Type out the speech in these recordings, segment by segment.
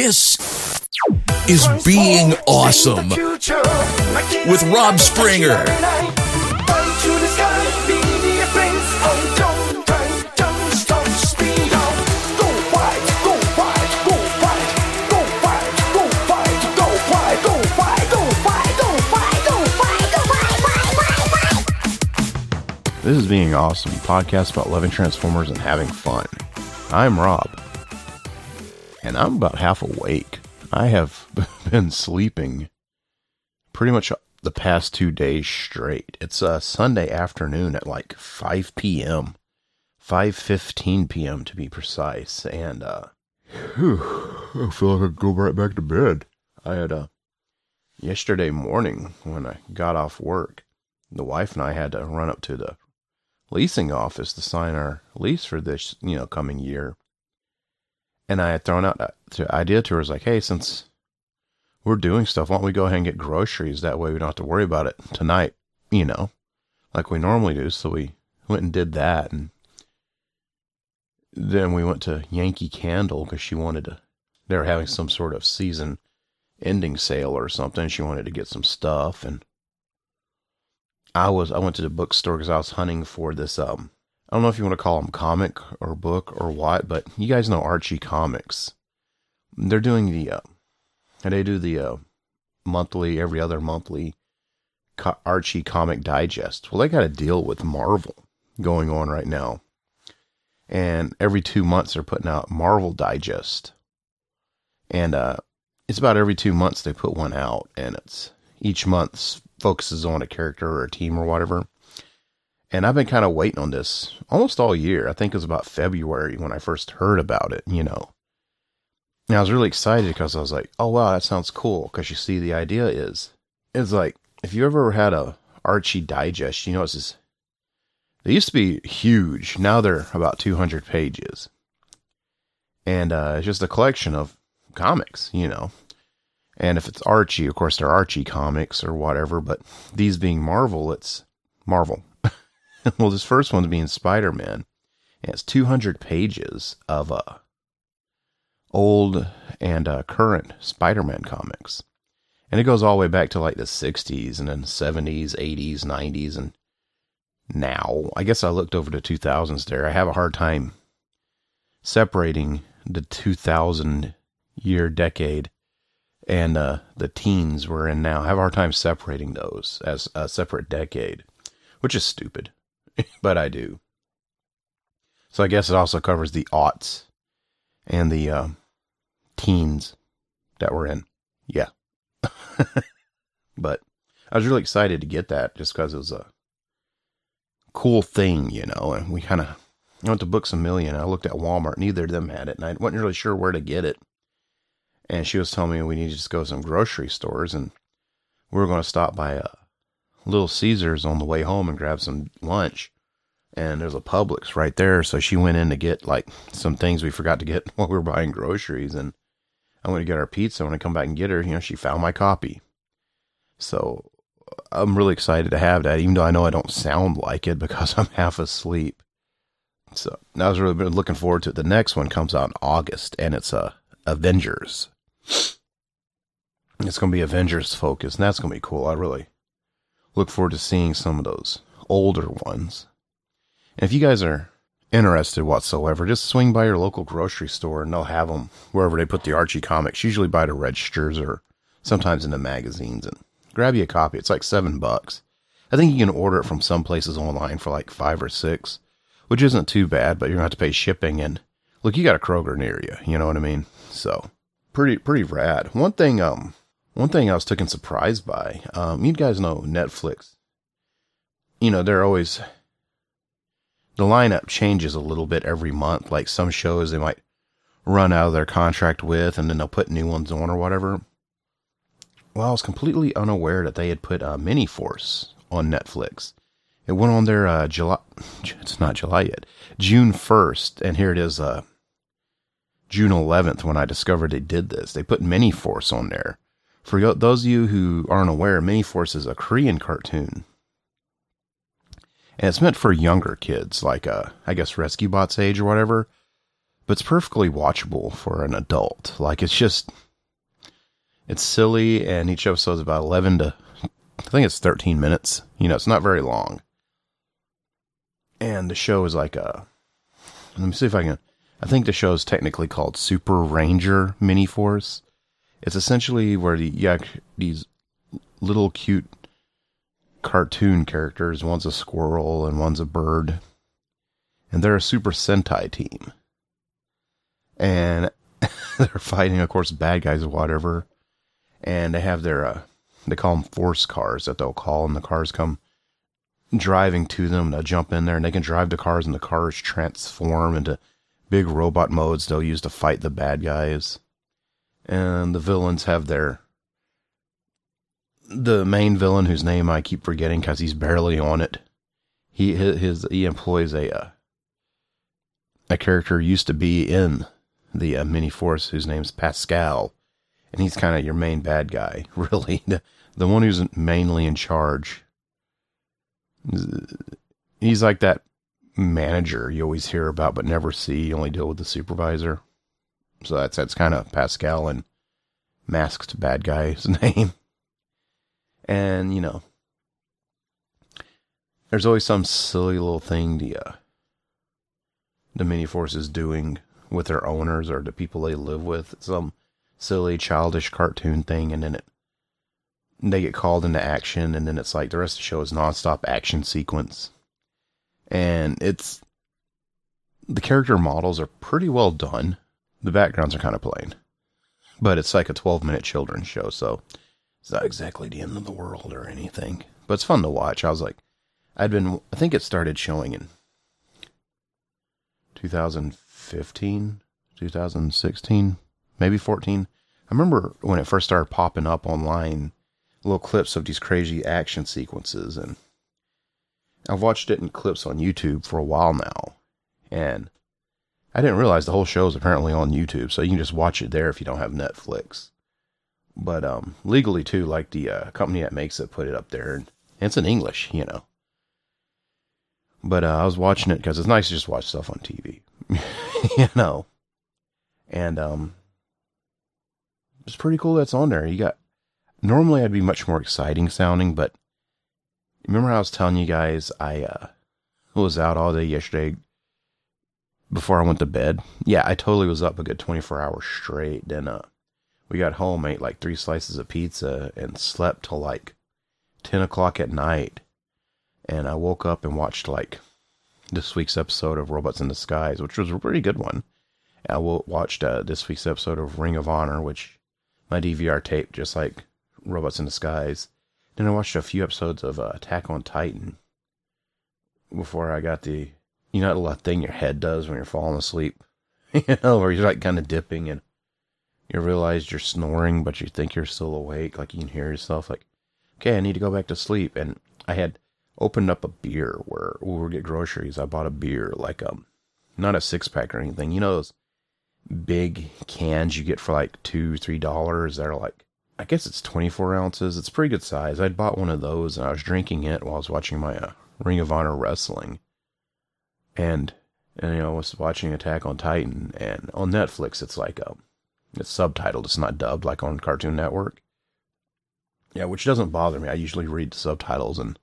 This is being awesome with Rob Springer. This is Being Awesome, podcast about loving Transformers and having fun. I'm Rob, and I'm about half awake. I have been sleeping pretty much the past two days straight. It's a Sunday afternoon at like 5 p.m., 5:15 p.m. to be precise, and uh, I feel like I could go right back to bed. I had a yesterday morning when I got off work. The wife and I had to run up to the leasing office to sign our lease for this, you know, coming year. And I had thrown out the idea to her, was like, hey, since we're doing stuff, why don't we go ahead and get groceries? That way we don't have to worry about it tonight, you know, like we normally do. So we went and did that. And then we went to Yankee Candle because she wanted to, they were having some sort of season ending sale or something. She wanted to get some stuff. And I was I went to the bookstore because I was hunting for this. Um, I don't know if you want to call them comic or book or what, but you guys know Archie Comics. They're doing the, uh, they do the uh, monthly, every other monthly co- Archie Comic Digest. Well, they got a deal with Marvel going on right now, and every two months they're putting out Marvel Digest, and uh, it's about every two months they put one out, and it's each month focuses on a character or a team or whatever. And I've been kind of waiting on this almost all year. I think it was about February when I first heard about it, you know. And I was really excited because I was like, oh, wow, that sounds cool. Because you see, the idea is, it's like, if you ever had a Archie Digest, you know, it's this, they used to be huge. Now they're about 200 pages. And uh, it's just a collection of comics, you know. And if it's Archie, of course, they're Archie comics or whatever, but these being Marvel, it's Marvel. well, this first one's being Spider Man. And it's 200 pages of uh, old and uh, current Spider Man comics. And it goes all the way back to like the 60s and then 70s, 80s, 90s, and now. I guess I looked over the 2000s there. I have a hard time separating the 2000 year decade and uh, the teens we're in now have a hard time separating those as a separate decade, which is stupid, but I do. So I guess it also covers the aughts and the uh, teens that we're in. Yeah. but I was really excited to get that just because it was a cool thing, you know, and we kind of went to Books a Million. I looked at Walmart, neither of them had it, and I wasn't really sure where to get it and she was telling me we need to just go to some grocery stores and we were going to stop by a Little Caesars on the way home and grab some lunch. And there's a Publix right there, so she went in to get like some things we forgot to get while we were buying groceries. And I went to get our pizza. When I come back and get her, you know, she found my copy. So I'm really excited to have that, even though I know I don't sound like it because I'm half asleep. So I was really been looking forward to it. The next one comes out in August, and it's uh, Avengers. It's going to be Avengers focus, and that's going to be cool. I really look forward to seeing some of those older ones. And if you guys are interested whatsoever, just swing by your local grocery store and they'll have them wherever they put the Archie comics, usually by the registers or sometimes in the magazines, and grab you a copy. It's like seven bucks. I think you can order it from some places online for like five or six, which isn't too bad, but you're to have to pay shipping. And look, you got a Kroger near you. You know what I mean? So pretty, pretty rad. One thing, um, one thing I was taken surprised by, um, you guys know Netflix. You know, they're always, the lineup changes a little bit every month. Like some shows they might run out of their contract with and then they'll put new ones on or whatever. Well, I was completely unaware that they had put uh, Mini Force on Netflix. It went on there uh, July, it's not July yet, June 1st. And here it is, uh, June 11th when I discovered they did this. They put Mini Force on there. For those of you who aren't aware, Mini Force is a Korean cartoon. And it's meant for younger kids, like, uh, I guess, Rescue Bot's age or whatever. but it's perfectly watchable for an adult. Like it's just, it's silly, and each episode is about 11 to, I think it's 13 minutes. You know, it's not very long. And the show is like a, let me see if I can, I think the show is technically called Super Ranger Mini Force. It's essentially where the, yeah, these little cute cartoon characters. One's a squirrel and one's a bird. And they're a Super Sentai team. And they're fighting, of course, bad guys or whatever. And they have their, uh, they call them force cars that they'll call, and the cars come driving to them. They'll jump in there and they can drive the cars, and the cars transform into big robot modes they'll use to fight the bad guys. And the villains have their the main villain whose name I keep forgetting because he's barely on it. He his he employs a uh, a character used to be in the uh, mini force whose name's Pascal, and he's kind of your main bad guy, really. The, the one who's mainly in charge. He's like that manager you always hear about but never see. You only deal with the supervisor. So that's that's kind of Pascal and masked bad guy's name. And, you know, there's always some silly little thing the, uh, the mini force is doing with their owners or the people they live with. Some silly, childish cartoon thing, and then it they get called into action, and then it's like the rest of the show is nonstop action sequence. And it's the character models are pretty well done. The backgrounds are kind of plain. But it's like a 12 minute children's show, so it's not exactly the end of the world or anything, but it's fun to watch. I was like, I'd been, I think it started showing in 2015, 2016, maybe 14. I remember when it first started popping up online, little clips of these crazy action sequences, and I've watched it in clips on YouTube for a while now, and I didn't realize the whole show is apparently on YouTube, so you can just watch it there if you don't have Netflix but um, legally too, like the uh, company that makes it put it up there, and it's in English, you know. But uh, I was watching it because it's nice to just watch stuff on TV, you know. And um, it's pretty cool that's on there. You got normally I'd be much more exciting sounding, but remember I was telling you guys I uh, was out all day yesterday before I went to bed. Yeah, I totally was up a good 24 hours straight. Then uh, we got home, ate like three slices of pizza, and slept till like 10 o'clock at night. And I woke up and watched like this week's episode of Robots in Disguise, which was a pretty good one. I watched uh, this week's episode of Ring of Honor, which my DVR tape, just like Robots in Disguise. Then I watched a few episodes of uh, Attack on Titan before I got the, you know, that thing your head does when you're falling asleep, you know, where you're like kind of dipping and you realize you're snoring, but you think you're still awake. Like you can hear yourself. Like, okay, I need to go back to sleep. And I had opened up a beer where we were get groceries. I bought a beer, like um, not a six pack or anything. You know those big cans you get for like two, three dollars. They're like, I guess it's twenty four ounces. It's pretty good size. I'd bought one of those and I was drinking it while I was watching my uh, Ring of Honor wrestling. And and you know, I was watching Attack on Titan, and on Netflix, it's like um, it's subtitled. It's not dubbed like on Cartoon Network. Yeah, which doesn't bother me. I usually read the subtitles and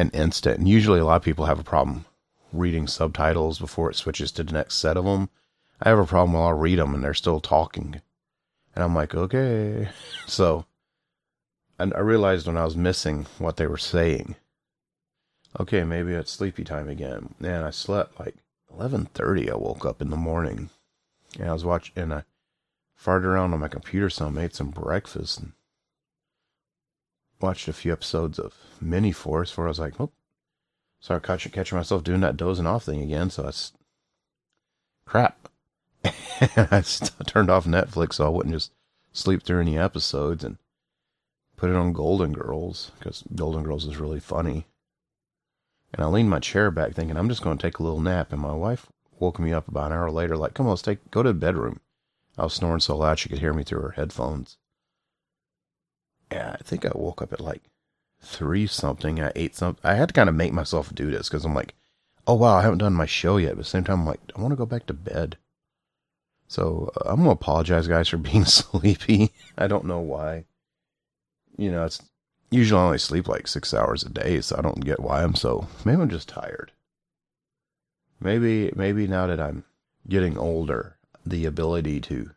an instant. And usually a lot of people have a problem reading subtitles before it switches to the next set of them. I have a problem while I read them and they're still talking. And I'm like, okay. So, and I realized when I was missing what they were saying. Okay, maybe it's sleepy time again. And I slept like 11:30. I woke up in the morning, and I was watching, and I farted around on my computer some, made some breakfast, and watched a few episodes of Mini Force where I was like, oh, sorry, catching, myself doing that dozing off thing again. So that's crap. and I turned off Netflix so I wouldn't just sleep through any episodes and put it on Golden Girls because Golden Girls is really funny. And I leaned my chair back thinking I'm just going to take a little nap. And my wife woke me up about an hour later, like, come on, let's take, go to the bedroom. I was snoring so loud she could hear me through her headphones. Yeah, I think I woke up at like three something. I ate something. I had to kind of make myself do this because I'm like, oh wow, I haven't done my show yet. But at the same time, I'm like, I want to go back to bed. So uh, I'm gonna apologize, guys, for being sleepy. I don't know why. You know, it's usually I only sleep like six hours a day, so I don't get why I'm so. Maybe I'm just tired. Maybe, maybe now that I'm getting older, the ability to.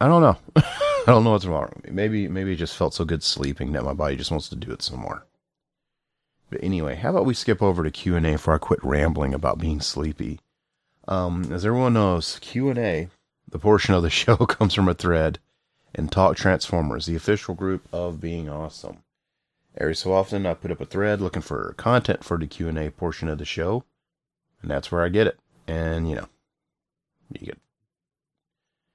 I don't know. I don't know what's wrong with me. Maybe, maybe it just felt so good sleeping that my body just wants to do it some more. But anyway, how about we skip over to Q and A before I quit rambling about being sleepy? Um, as everyone knows, Q and A, the portion of the show comes from a thread in Talk Transformers, the official group of Being Awesome. Every so often, I put up a thread looking for content for the Q and A portion of the show, and that's where I get it. And you know, you get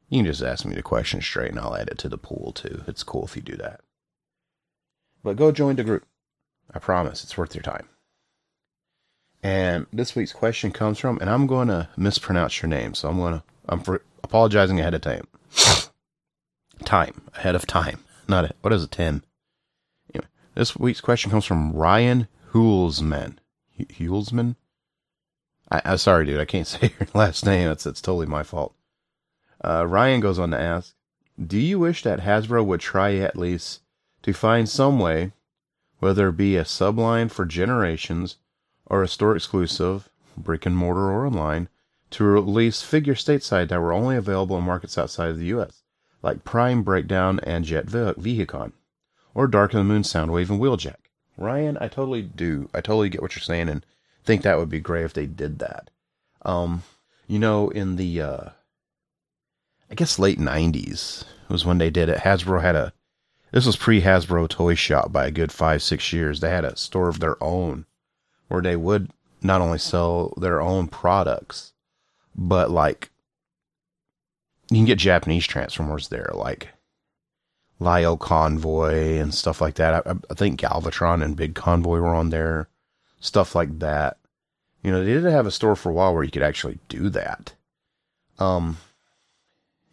you can just ask me the question straight, and I'll add it to the pool too. It's cool if you do that. But go join the group. I promise it's worth your time. And this week's question comes from, and I'm going to mispronounce your name, so I'm going to, I'm for, apologizing ahead of time. time, ahead of time. Not, a, what is it, 10? Anyway, this week's question comes from Ryan Hulsman. Hulsman? I, I'm sorry, dude, I can't say your last name. It's, it's totally my fault. Uh, Ryan goes on to ask, do you wish that Hasbro would try at least to find some way whether it be a subline for generations or a store exclusive, brick and mortar or online, to release figure stateside that were only available in markets outside of the US, like Prime Breakdown and Jet Vehicon, or Dark of the Moon Soundwave and Wheeljack. Ryan, I totally do. I totally get what you're saying and think that would be great if they did that. Um, you know, in the uh I guess late 90s was when they did it. Hasbro had a this was pre Hasbro Toy Shop by a good five, six years. They had a store of their own where they would not only sell their own products, but like you can get Japanese Transformers there, like Lio Convoy and stuff like that. I, I, think Galvatron and Big Convoy were on there, stuff like that. You know, they did have a store for a while where you could actually do that. Um,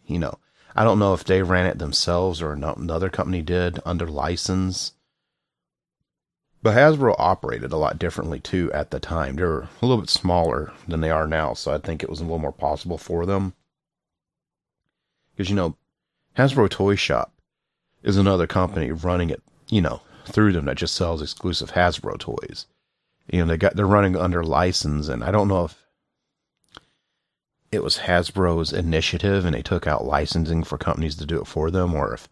you know, I don't know if they ran it themselves or another company did under license. But Hasbro operated a lot differently too at the time. They were a little bit smaller than they are now, so I think it was a little more possible for them. Because, you know, Hasbro Toy Shop is another company running it, you know, through them that just sells exclusive Hasbro toys. You know, they got they're running under license, and I don't know if it was Hasbro's initiative and they took out licensing for companies to do it for them, or if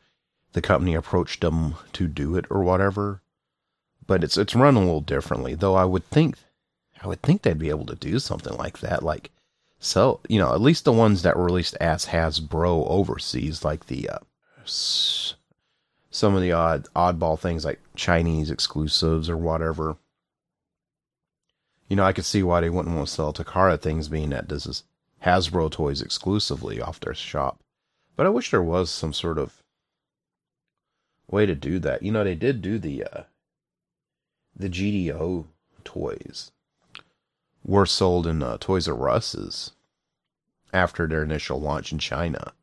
the company approached them to do it or whatever. But it's it's run a little differently, though. I would think, I would think they'd be able to do something like that, like sell, you know, at least the ones that were released as Hasbro overseas, like the uh, some of the odd oddball things like Chinese exclusives or whatever. You know, I could see why they wouldn't want to sell Takara things, being that this is Hasbro toys exclusively off their shop. But I wish there was some sort of way to do that. You know, they did do the uh, the GDO toys were sold in uh, Toys R Us's after their initial launch in China.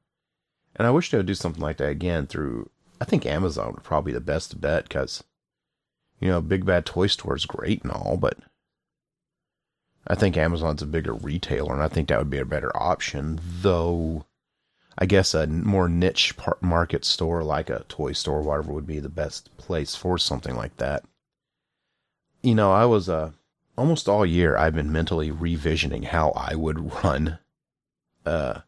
And I wish they would do something like that again through I think Amazon would probably be the best bet because you know, Big Bad Toy Store is great and all, but I think Amazon's a bigger retailer, and I think that would be a better option. Though, I guess a more niche market store like a toy store, or whatever, would be the best place for something like that. You know, I was uh, almost all year I've been mentally revisioning how I would run uh,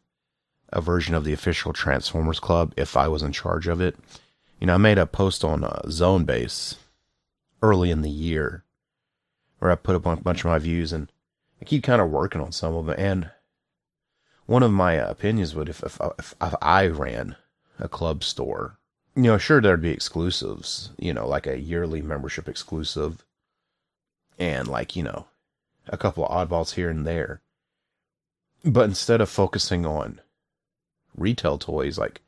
a version of the official Transformers Club if I was in charge of it. You know, I made a post on uh, Zone Base early in the year where I put up a bunch of my views and I keep kind of working on some of them. And one of my opinions would if, if, if, if I ran a club store, you know, sure there'd be exclusives, you know, like a yearly membership exclusive, and like you know, a couple of oddballs here and there. But instead of focusing on retail toys, like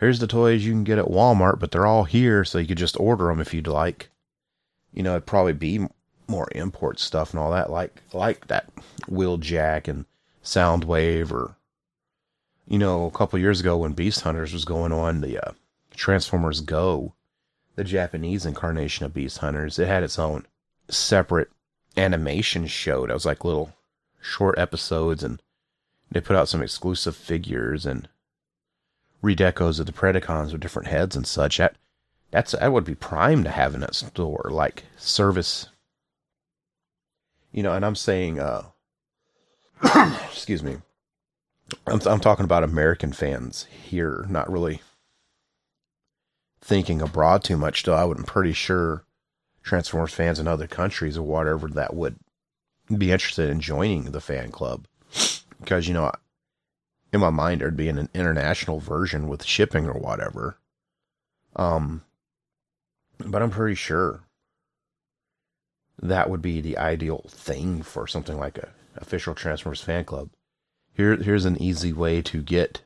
here's the toys you can get at Walmart, but they're all here, so you could just order them if you'd like. You know, it'd probably be more import stuff and all that, like like that Wheeljack and Soundwave, or you know, a couple years ago when Beast Hunters was going on, the uh, Transformers Go, the Japanese incarnation of Beast Hunters, it had its own separate animation show that was like little short episodes and they put out some exclusive figures and redecos of the Predacons with different heads and such. That that's that would be prime to have in that store, like service. You know, and I'm saying, uh, excuse me, I'm I'm talking about American fans here, not really thinking abroad too much. Though I I'm pretty sure Transformers fans in other countries or whatever that would be interested in joining the fan club. Because you know in my mind there'd be an international version with shipping or whatever. Um but i'm pretty sure that would be the ideal thing for something like a official transformers fan club. Here here's an easy way to get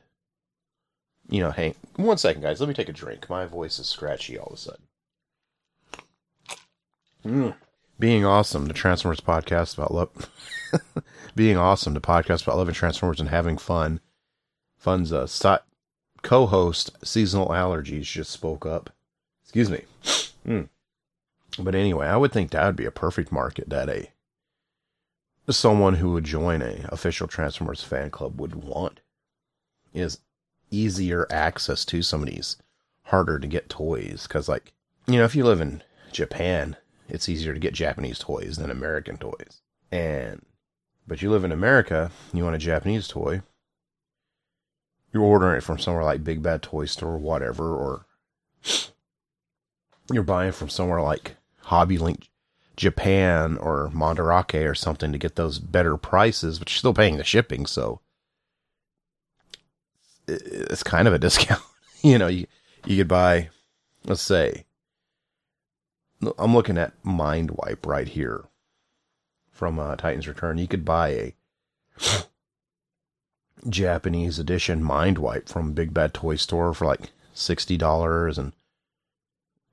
you know hey one second guys let me take a drink. My voice is scratchy all of a sudden mm being awesome, the Transformers podcast about love, being awesome, the podcast about loving Transformers and having fun. Fun's a st- co-host seasonal allergies just spoke up. Excuse me. Mm. But anyway, I would think that would be a perfect market that a someone who would join a official Transformers fan club would want is easier access to some of these harder to get toys because like you know if you live in Japan it's easier to get Japanese toys than American toys. And but you live in America, you want a Japanese toy, you're ordering it from somewhere like Big Bad Toy Store or whatever, or you're buying from somewhere like Hobby Link Japan or Mandarake or something to get those better prices, but you're still paying the shipping, so it's kind of a discount. you know, you you could buy, let's say, I'm looking at Mind Wipe right here from uh, Titans Return. You could buy a Japanese edition Mind Wipe from Big Bad Toy Store for like sixty dollars, and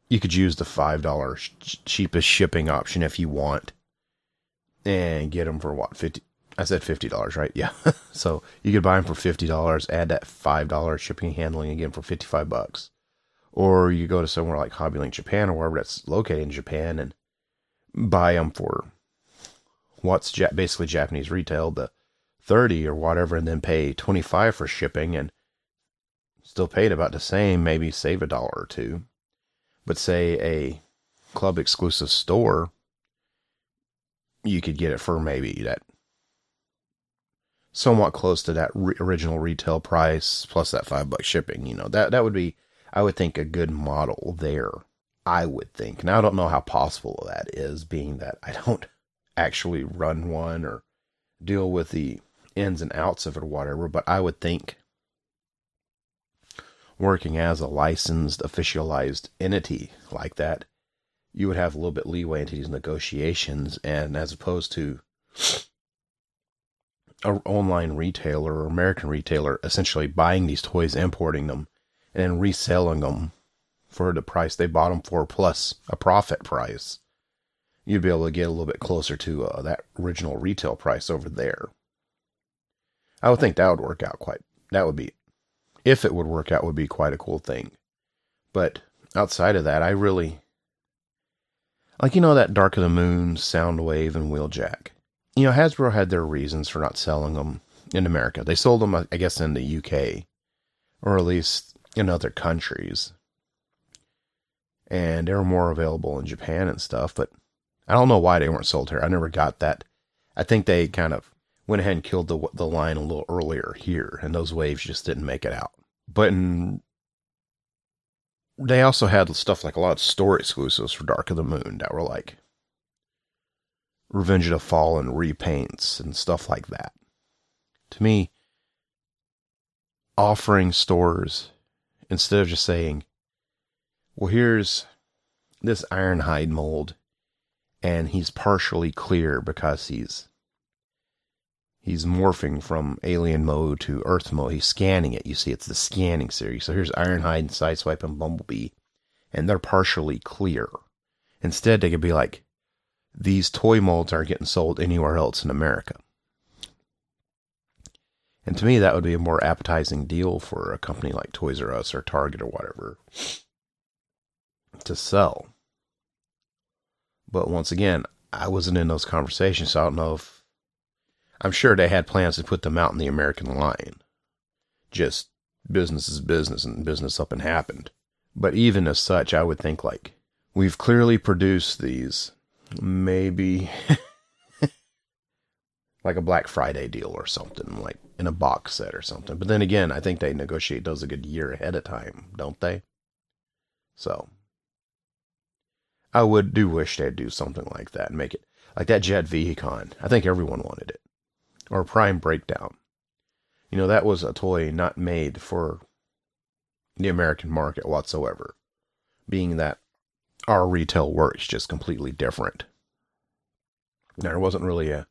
you could use the five dollars sh- cheapest shipping option if you want, and get them for what fifty. I said fifty dollars, right? Yeah. so you could buy them for fifty dollars. Add that five dollars shipping handling again for fifty five bucks or you go to somewhere like HobbyLink Japan or wherever that's located in Japan and buy them for what's ja- basically Japanese retail, the 30 or whatever, and then pay 25 for shipping and still paid about the same, maybe save a dollar or two. But say a club exclusive store, you could get it for maybe that somewhat close to that re- original retail price plus that five bucks shipping. You know that that would be I would think a good model there. I would think. Now I don't know how possible that is, being that I don't actually run one or deal with the ins and outs of it or whatever, but I would think working as a licensed, officialized entity like that, you would have a little bit leeway into these negotiations, and as opposed to an online retailer or American retailer essentially buying these toys, importing them, and reselling them for the price they bought them for plus a profit price, you'd be able to get a little bit closer to uh, that original retail price over there. I would think that would work out quite. That would be, if it would work out, would be quite a cool thing. But outside of that, I really like you know that Dark of the Moon, Soundwave, and Wheeljack. You know, Hasbro had their reasons for not selling them in America. They sold them, I guess, in the UK, or at least in other countries. And they were more available in Japan and stuff, but I don't know why they weren't sold here. I never got that. I think they kind of went ahead and killed the the line a little earlier here, and those waves just didn't make it out. But in, they also had stuff like a lot of store exclusives for Dark of the Moon that were like Revenge of the Fallen repaints and stuff like that. To me, offering stores instead of just saying, well, here's this Ironhide mold, and he's partially clear because he's he's morphing from alien mode to Earth mode. He's scanning it. You see, it's the scanning series. So here's Ironhide and Sideswipe and Bumblebee, and they're partially clear. Instead, they could be like, these toy molds aren't getting sold anywhere else in America. And to me, that would be a more appetizing deal for a company like Toys R Us or Target or whatever to sell. But once again, I wasn't in those conversations, so I don't know if I'm sure they had plans to put them out in the American line. Just business is business and business up and happened. But even as such, I would think like we've clearly produced these maybe like a Black Friday deal or something, like in a box set or something. But then again, I think they negotiate those a good year ahead of time, don't they? So I would do wish they'd do something like that and make it like that Jet Vehicon. I think everyone wanted it. Or Prime Breakdown. You know, that was a toy not made for the American market whatsoever, being that our retail works just completely different. There wasn't really a,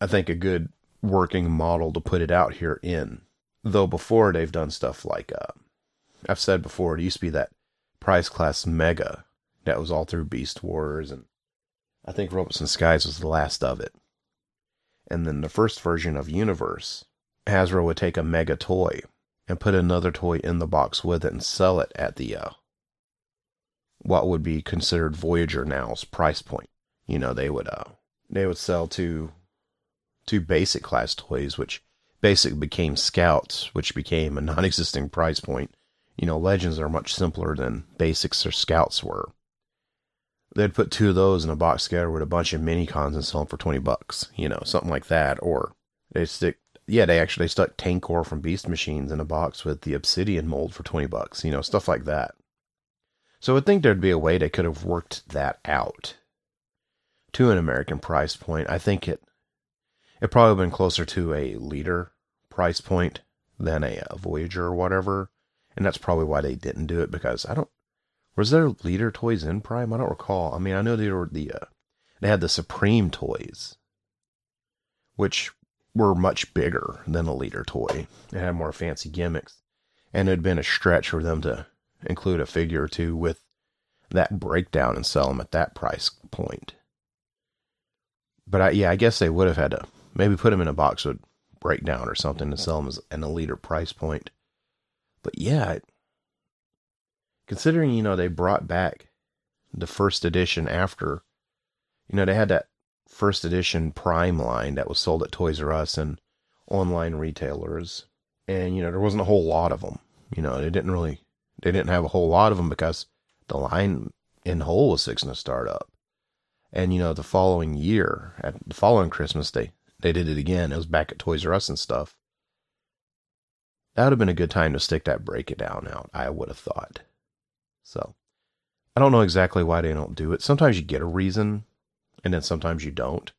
I think, a good working model to put it out here in. Though before they've done stuff like, uh, I've said before, it used to be that price class mega that was all through Beast Wars, and I think Robots in Disguise was the last of it. And then the first version of Universe, Hasbro would take a mega toy and put another toy in the box with it and sell it at the uh, what would be considered Voyager now's price point. You know, they would uh they would sell two two basic class toys, which basic became Scouts, which became a non-existing price point. You know, Legends are much simpler than basics or Scouts were. They'd put two of those in a box together with a bunch of mini cons and sell them for twenty bucks. You know, something like that. Or they stick yeah, they actually stuck Tankor from Beast Machines in a box with the Obsidian mold for 20 bucks, you know, stuff like that. So I would think there'd be a way they could have worked that out to an American price point. I think it it probably been closer to a leader price point than a, a Voyager or whatever, and that's probably why they didn't do it because I don't. Was there leader toys in Prime? I don't recall. I mean, I know they were the uh, they had the Supreme toys, which were much bigger than a leader toy. It had more fancy gimmicks. And it had been a stretch for them to include a figure or two with that breakdown and sell them at that price point. But I, yeah, I guess they would have had to maybe put them in a box with breakdown or something to sell them as an elite or price point. But yeah, considering, you know, they brought back the first edition after, you know, they had that first edition Prime line that was sold at Toys R Us and online retailers. And, you know, there wasn't a whole lot of them. You know, they didn't really, they didn't have a whole lot of them because the line in whole was fixing to start up. And, you know, the following year, at the following Christmas, they, they did it again. It was back at Toys R Us and stuff. That would have been a good time to stick that break it down out, I would have thought. So, I don't know exactly why they don't do it. Sometimes you get a reason and then sometimes you don't.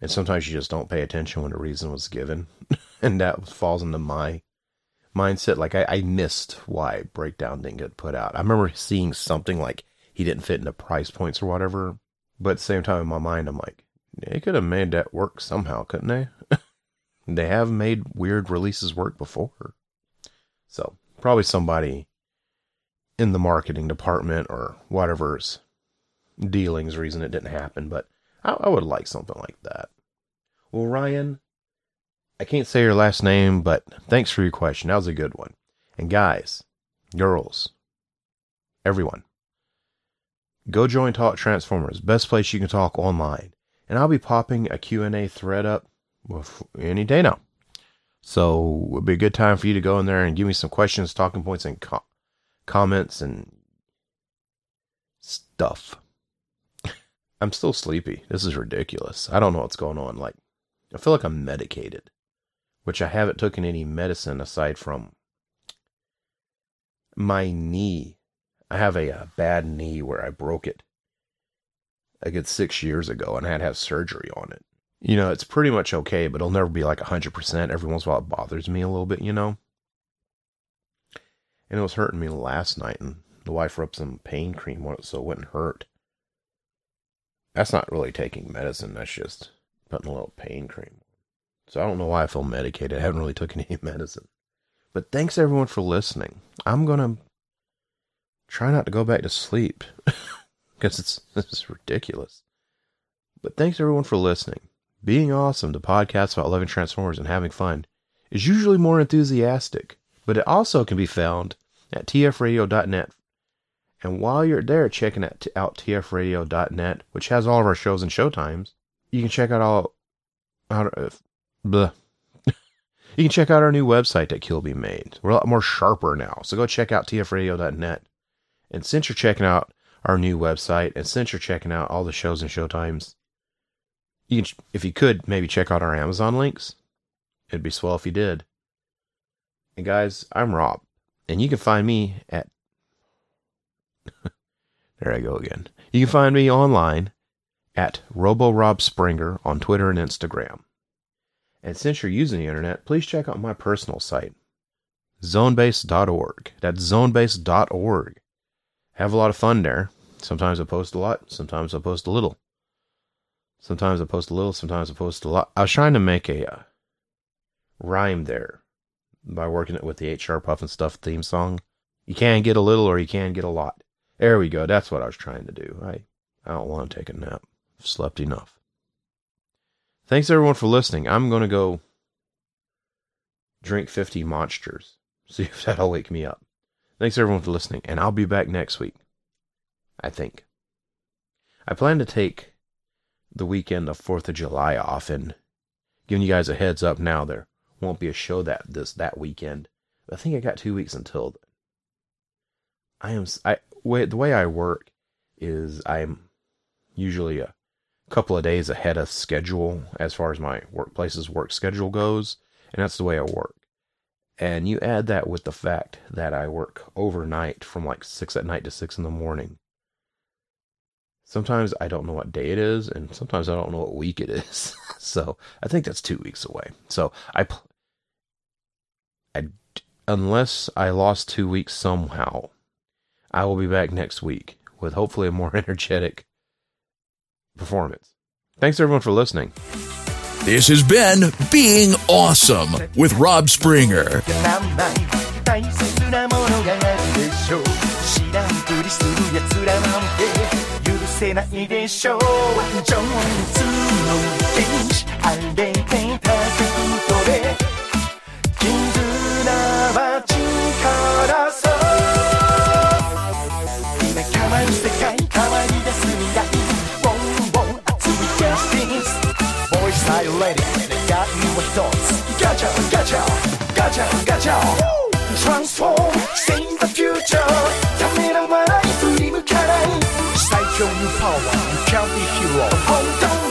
And sometimes you just don't pay attention when a reason was given. and that falls into my mindset. Like I, I missed why Breakdown didn't get put out. I remember seeing something like he didn't fit into price points or whatever. But at the same time in my mind, I'm like, they could have made that work somehow, couldn't they? they have made weird releases work before. So probably somebody in the marketing department or whatever's dealings reason it didn't happen, but I, I would like something like that. Well, Ryan, I can't say your last name, but thanks for your question. That was a good one. And guys, girls, everyone, go join Talk Transformers, best place you can talk online. And I'll be popping a Q&A thread up any day now. So it'll be a good time for you to go in there and give me some questions, talking points, and co- comments and stuff. I'm still sleepy. This is ridiculous. I don't know what's going on. Like, I feel like I'm medicated, which I haven't taken any medicine aside from my knee. I have a, a bad knee where I broke it a good six years ago and I had to have surgery on it. You know, it's pretty much okay, but it'll never be like 100%. Every once in a while, it bothers me a little bit, you know? And it was hurting me last night, and the wife rubbed some pain cream on it so it wouldn't hurt. That's not really taking medicine. That's just putting a little pain cream. So I don't know why I feel medicated. I haven't really taken any medicine. But thanks everyone for listening. I'm gonna try not to go back to sleep because it's this is ridiculous. But thanks everyone for listening. Being awesome to podcasts about loving Transformers and having fun is usually more enthusiastic, but it also can be found at tfradio.net and while you're there checking out tfradio.net, which has all of our shows and showtimes, you can check out all uh, bleh. you can check out our new website that Kilby made. We're a lot more sharper now. So go check out tfradio.net. And since you're checking out our new website, and since you're checking out all the shows and showtimes, you can, if you could, maybe check out our Amazon links. It'd be swell if you did. And guys, I'm Rob, and you can find me at. there I go again. You can find me online at RoboRobSpringer on Twitter and Instagram. And since you're using the internet, please check out my personal site, zonebase.org. That's zonebase.org. Have a lot of fun there. Sometimes I post a lot, sometimes I post a little. Sometimes I post a little, sometimes I post a lot. I was trying to make a uh, rhyme there by working it with the HR Pufnstuf theme song. You can get a little or you can get a lot. There we go. That's what I was trying to do. I, I don't want to take a nap. I've slept enough. Thanks everyone for listening. I'm going to go drink 50 monsters. See if that'll wake me up. Thanks everyone for listening, and I'll be back next week. I think. I plan to take the weekend of 4th of July off and giving you guys a heads up now there won't be a show that this that weekend. I think I got 2 weeks until then. I am I way the way I work is I'm usually a couple of days ahead of schedule as far as my workplace's work schedule goes, and that's the way I work. And you add that with the fact that I work overnight from like 6 at night to 6 in the morning. Sometimes I don't know what day it is, and sometimes I don't know what week it is. so I think that's two weeks away. So I, I, unless I lost two weeks somehow, I will be back next week with hopefully a more energetic performance. Thanks everyone for listening. This has been Being Awesome with Rob Springer. 大切なものがあるでしょう知らんぷりする奴らなんて許せないでしょう情熱の原子あれてたことで絆は力そう今変わる世界 グ Voice I lady got you a thoughts Gotcha gotcha gotcha gotcha Transform save the future ためらわない振り向かない最強のパワー You can't be hero 本当